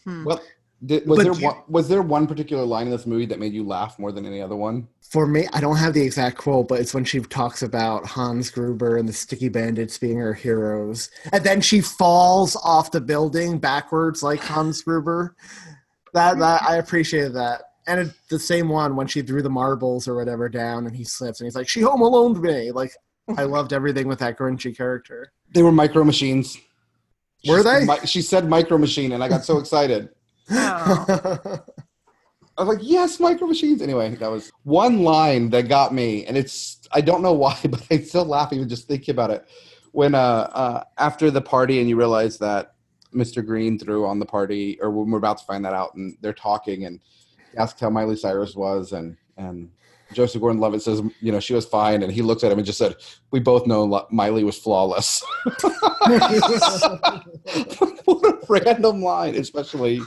Hmm. Well, did, was But there you- one, was there one particular line in this movie that made you laugh more than any other one? for me, I don't have the exact quote, but it's when she talks about Hans Gruber and the Sticky Bandits being her heroes, and then she falls off the building backwards like Hans Gruber. That that I appreciated that. And it, the same one when she threw the marbles or whatever down, and he slips, and he's like, "She home alone me." Like, I loved everything with that Grinchy character. They were micro machines. Were She they? said She said micro machine, and I got so excited. Oh. I was like, yes, micro machines. Anyway, that was one line that got me, and it's I don't know why, but I still laugh even just thinking about it. When uh, uh after the party and you realize that Mr. Green threw on the party, or when we're about to find that out, and they're talking and he asks how Miley Cyrus was, and and Joseph Gordon-Levitt says, you know, she was fine, and he looked at him and just said, "We both know Miley was flawless." what a random line, especially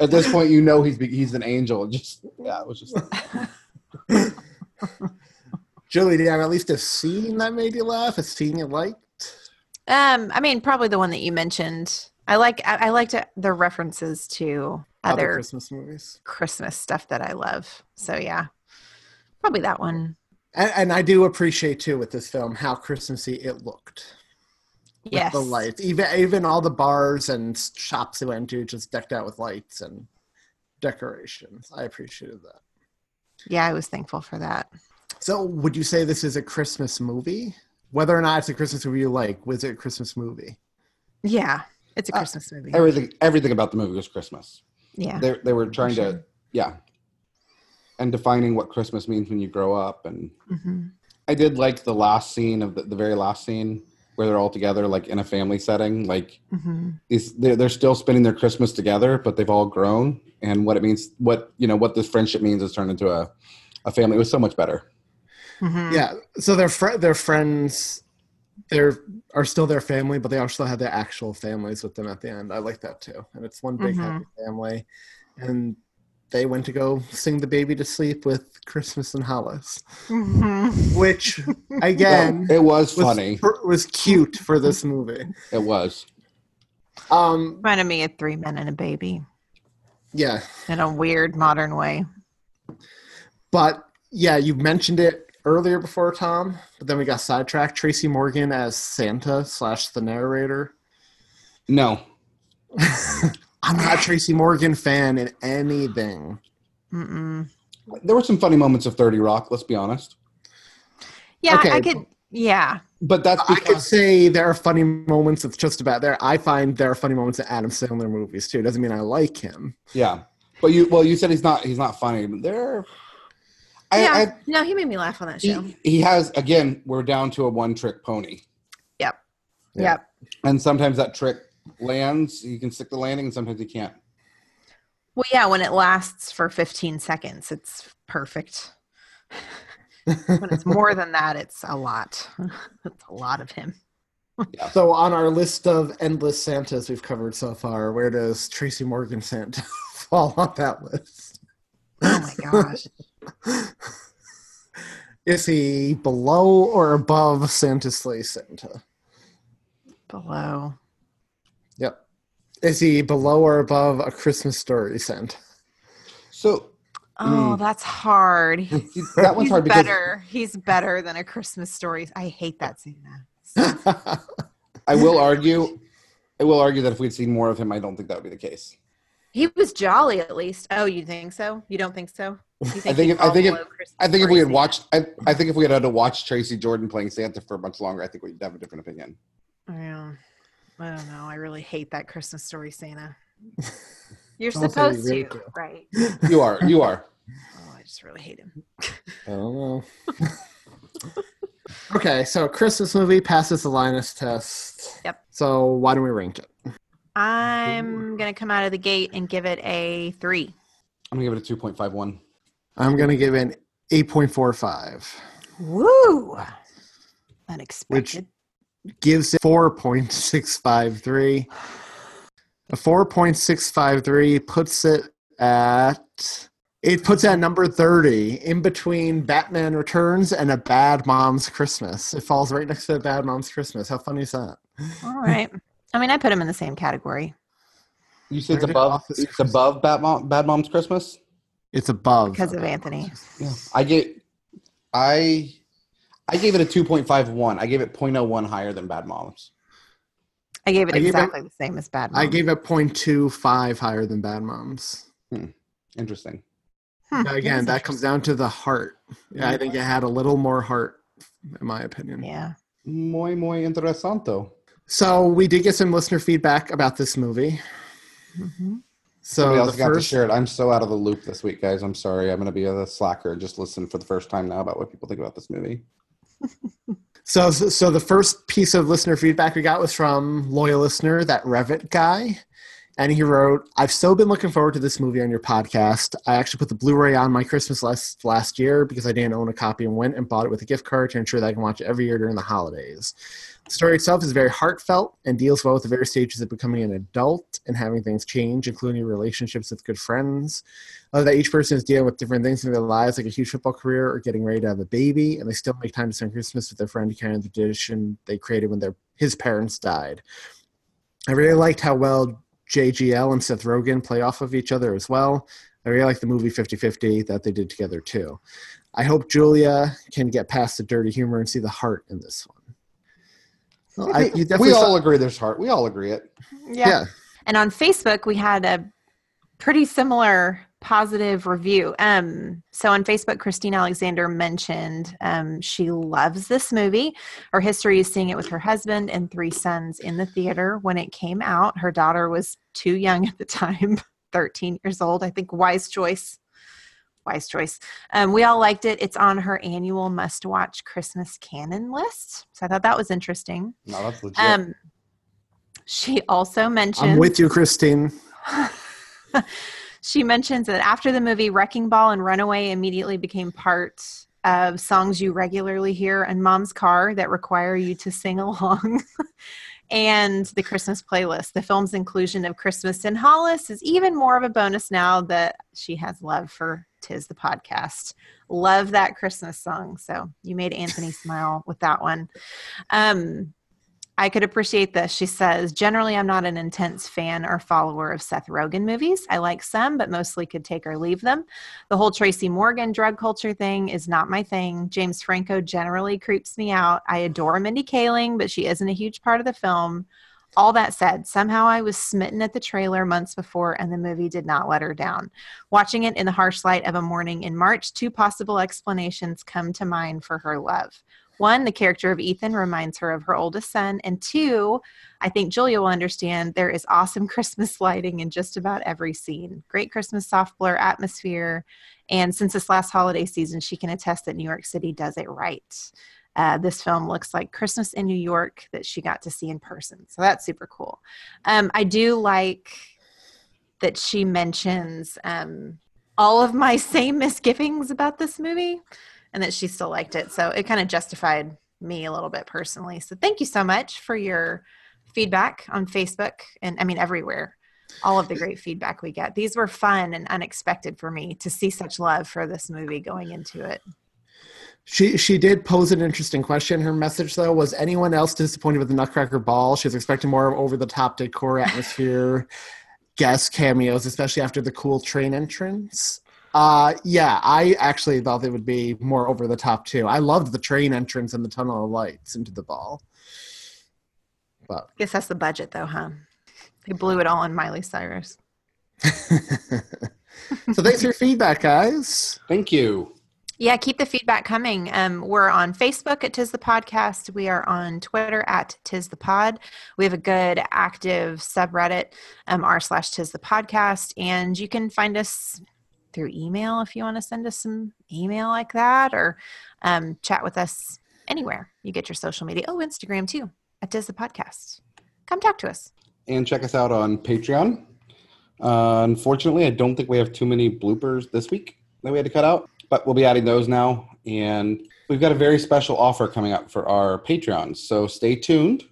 at this point. You know he's he's an angel. Just yeah, it was just. Julie, do you have at least a scene that made you laugh? A scene you liked? Um, I mean, probably the one that you mentioned. I like I, I liked the references to Other other Christmas movies. Christmas stuff that I love. So yeah, probably that one. And, and I do appreciate too with this film how Christmassy it looked. With Yes. the lights, even even all the bars and shops they went to just decked out with lights and decorations. I appreciated that. Yeah, I was thankful for that. So, would you say this is a Christmas movie? Whether or not it's a Christmas movie you like, was it a Christmas movie? Yeah, it's a Uh, Christmas movie. Everything everything about the movie was Christmas. Yeah. They they were trying to yeah, and defining what Christmas means when you grow up. And hmm I did like the last scene of the, the very last scene where they're all together, like in a family setting. Like hmm these, they're, they're still spending their Christmas together, but they've all grown. And what it means, what you know, what this friendship means, is turned into a a family. It was so much better. hmm Yeah. So their fr- their friends, they're are still their family, but they also have their actual families with them at the end. I like that too. And it's one big Mhm. happy family, and they went to go sing the baby to sleep with Christmas in Hollis, hmm which again it was was, funny. was cute for this movie. It was. Um, Reminded me of Three Men and a Baby yeah, in a weird modern way. but yeah, you mentioned it earlier before, Thom. But then we got sidetracked. Tracy Morgan as Santa slash the narrator. No, I'm not a Tracy Morgan fan in anything. Mm-mm. there were some funny moments of Thirty Rock. Let's be honest. Yeah, Okay. I could. Yeah, But that's I could say there are funny moments with just about there. I find there are funny moments in Adam Sandler movies too. Doesn't mean I like him. yeah. But you well, you said he's not he's not funny. But there, I, yeah. I no, he made me laugh on that show. he, he has again. We're down to a one trick pony, Yep. Yeah. Yep. and sometimes that trick lands. You can stick the landing, and sometimes you can't. Well, yeah, when it lasts for 15 seconds, it's perfect. when it's more than that, it's a lot. it's a lot of him. So on our list of endless Santas we've covered so far, where does Tracy Morgan Santa fall on that list? Oh my gosh. Is he below or above Santa Slay Santa? Below. Yep. Is he below or above a Christmas story Santa? So Oh, hmm. that's hard. see, that one's He's hard because better. He's better than a Christmas story. I hate that Santa. I will argue. I will argue that if we'd seen more of him, I don't think that would be the case. He was jolly at least. Oh, you think so? You don't think so? You I think if, I think if, I think if we had watched I, I think if we had had to watch Tracy Jordan playing Santa for a much longer, I think we'd have a different opinion. Yeah. I don't know. I really hate that Christmas story Santa. You're supposed you to, right? You are, you are. Oh, I just really hate him. I don't know. okay, so Christmas movie passes the Linus test. Yep. So why don't we rank it? I'm gonna come out of the gate and give it a three. I'm gonna give it a two point five one. I'm gonna give it an eight point four five. Woo! Unexpected. Which gives it 4.653. A 4.653 puts it at it puts it at number 30 in between Batman Returns and a Bad Mom's Christmas. It falls right next to a Bad Mom's Christmas. How funny is that? All right. I mean, I put them in the same category. You say it's above Office it's Christmas- above Bad, Mom, Bad Mom's Christmas? It's above Because of Anthony. Yeah. I get I I gave it a two point five one. I gave it 0.01 higher than Bad Moms. I gave it I gave it- exactly the same as Bad Mom. I gave it 0.25 higher than Bad Moms. Interesting. Hmm, Again, that comes down to the heart. Yeah, I think it had a little more heart, in my opinion. Yeah. Muy, muy interesante. So we did get some listener feedback about this movie. Mm-hmm. So Somebody else got to first, share it. I'm so out of the loop this week, guys. I'm sorry. I'm going to be a slacker. And just listen for the first time now about what people think about this movie. so so the first piece of listener feedback we got was from loyal listener, that Revit guy. And he wrote, I've so been looking forward to this movie on your podcast. I actually put the Blu ray on my Christmas list last year because I didn't own a copy and went and bought it with a gift card to ensure that I can watch it every year during the holidays. The story itself is very heartfelt and deals well with the various stages of becoming an adult and having things change, including relationships with good friends. Uh, that each person is dealing with different things in their lives, like a huge football career or getting ready to have a baby, and they still make time to spend Christmas with their friend carrying the tradition they created when their his parents died. I really liked how well JGL and Seth Rogen play off of each other as well. I really like the movie 50 50 that they did together too. I hope Julia can get past the dirty humor and see the heart in this one. Well, I, you definitely we saw- all agree there's heart. We all agree it. Yeah. yeah. And on Facebook, we had a pretty similar positive review. Um, so on Facebook, Christine Alexander mentioned um, she loves this movie. Her history is seeing it with her husband and three sons in the theater when it came out. Her daughter was too young at the time, 13 years old. I think wise choice. Wise choice. Um, we all liked it. It's on her annual must watch Christmas canon list. So I thought that was interesting. No, that's legit. Um, she also mentioned I'm with you, Christine. she mentions that after the movie, Wrecking Ball and Runaway immediately became part of songs you regularly hear in mom's car that require you to sing along. and the Christmas playlist. The film's inclusion of Christmas in Hollis is even more of a bonus now that she has love for Tis the Podcast. Love that Christmas song. So you made Anthony smile with that one. Um, I could appreciate this. She says, generally, I'm not an intense fan or follower of Seth Rogen movies. I like some, but mostly could take or leave them. The whole Tracy Morgan drug culture thing is not my thing. James Franco generally creeps me out. I adore Mindy Kaling, but she isn't a huge part of the film. All that said, somehow I was smitten at the trailer months before, and the movie did not let her down. Watching it in the harsh light of a morning in March, two possible explanations come to mind for her love. One, the character of Ethan reminds her of her oldest son. And two, I think Julia will understand there is awesome Christmas lighting in just about every scene. Great Christmas soft blur atmosphere. And since this last holiday season, she can attest that New York City does it right. Uh, this film looks like Christmas in New York that she got to see in person. So that's super cool. Um, I do like that she mentions um, all of my same misgivings about this movie and that she still liked it. So it kind of justified me a little bit personally. So thank you so much for your feedback on Facebook and I mean everywhere. All of the great feedback we get. These were fun and unexpected for me to see such love for this movie going into it. She she did pose an interesting question. Her message though was anyone else disappointed with the Nutcracker Ball? She was expecting more over the top decor atmosphere, guest cameos, especially after the cool train entrance. Uh yeah, I actually thought it would be more over the top too. I loved the train entrance and the tunnel of lights into the ball. But I Guess that's the budget though, huh? They blew it all on Miley Cyrus. so thanks for your feedback, guys. Thank you. Yeah, keep the feedback coming. Um, we're on Facebook at Tis the Podcast. We are on Twitter at Tis the Pod. We have a good active subreddit, um, r slash Tis the Podcast, and you can find us through email if you want to send us some email like that, or um, chat with us anywhere you get your social media. Oh, Instagram too at Tis the Podcast. Come talk to us. And check us out on Patreon. Uh, unfortunately, I don't think we have too many bloopers this week that we had to cut out, but we'll be adding those now. And we've got a very special offer coming up for our Patreons. So stay tuned.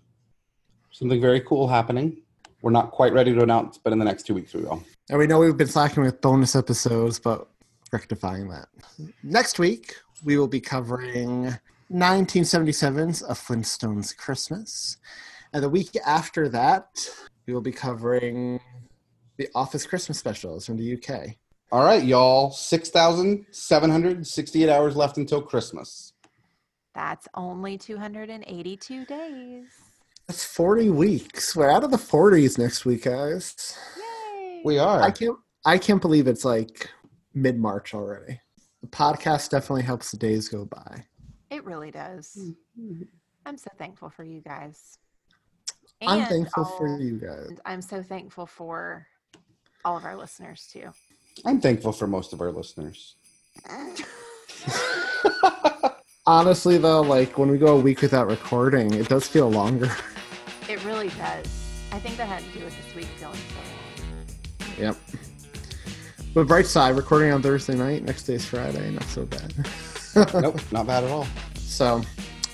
Something very cool happening. We're not quite ready to announce, but in the next two weeks we will. And we know we've been slacking with bonus episodes, but rectifying that. Next week, we will be covering 1977's A Flintstones Christmas. And the week after that, we will be covering the Office Christmas specials from the UK. All right, y'all. 6,768 hours left until Christmas. That's only 282 days. That's 40 weeks. We're out of the 40s next week, guys. Yay. We are. I can't I can't believe it's like mid-March already. The podcast definitely helps the days go by. It really does. Mm-hmm. I'm so thankful for you guys. And I'm thankful all, for you guys. I'm so thankful for all of our listeners too. I'm thankful for most of our listeners. Honestly, though, like when we go a week without recording, it does feel longer. It really does. I think that had to do with this week feeling so long. Yep. But bright side, recording on Thursday night, next day's Friday, not so bad. nope, not bad at all. So,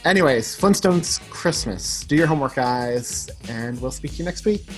anyways, Flintstones Christmas. Do your homework, guys, and we'll speak to you next week.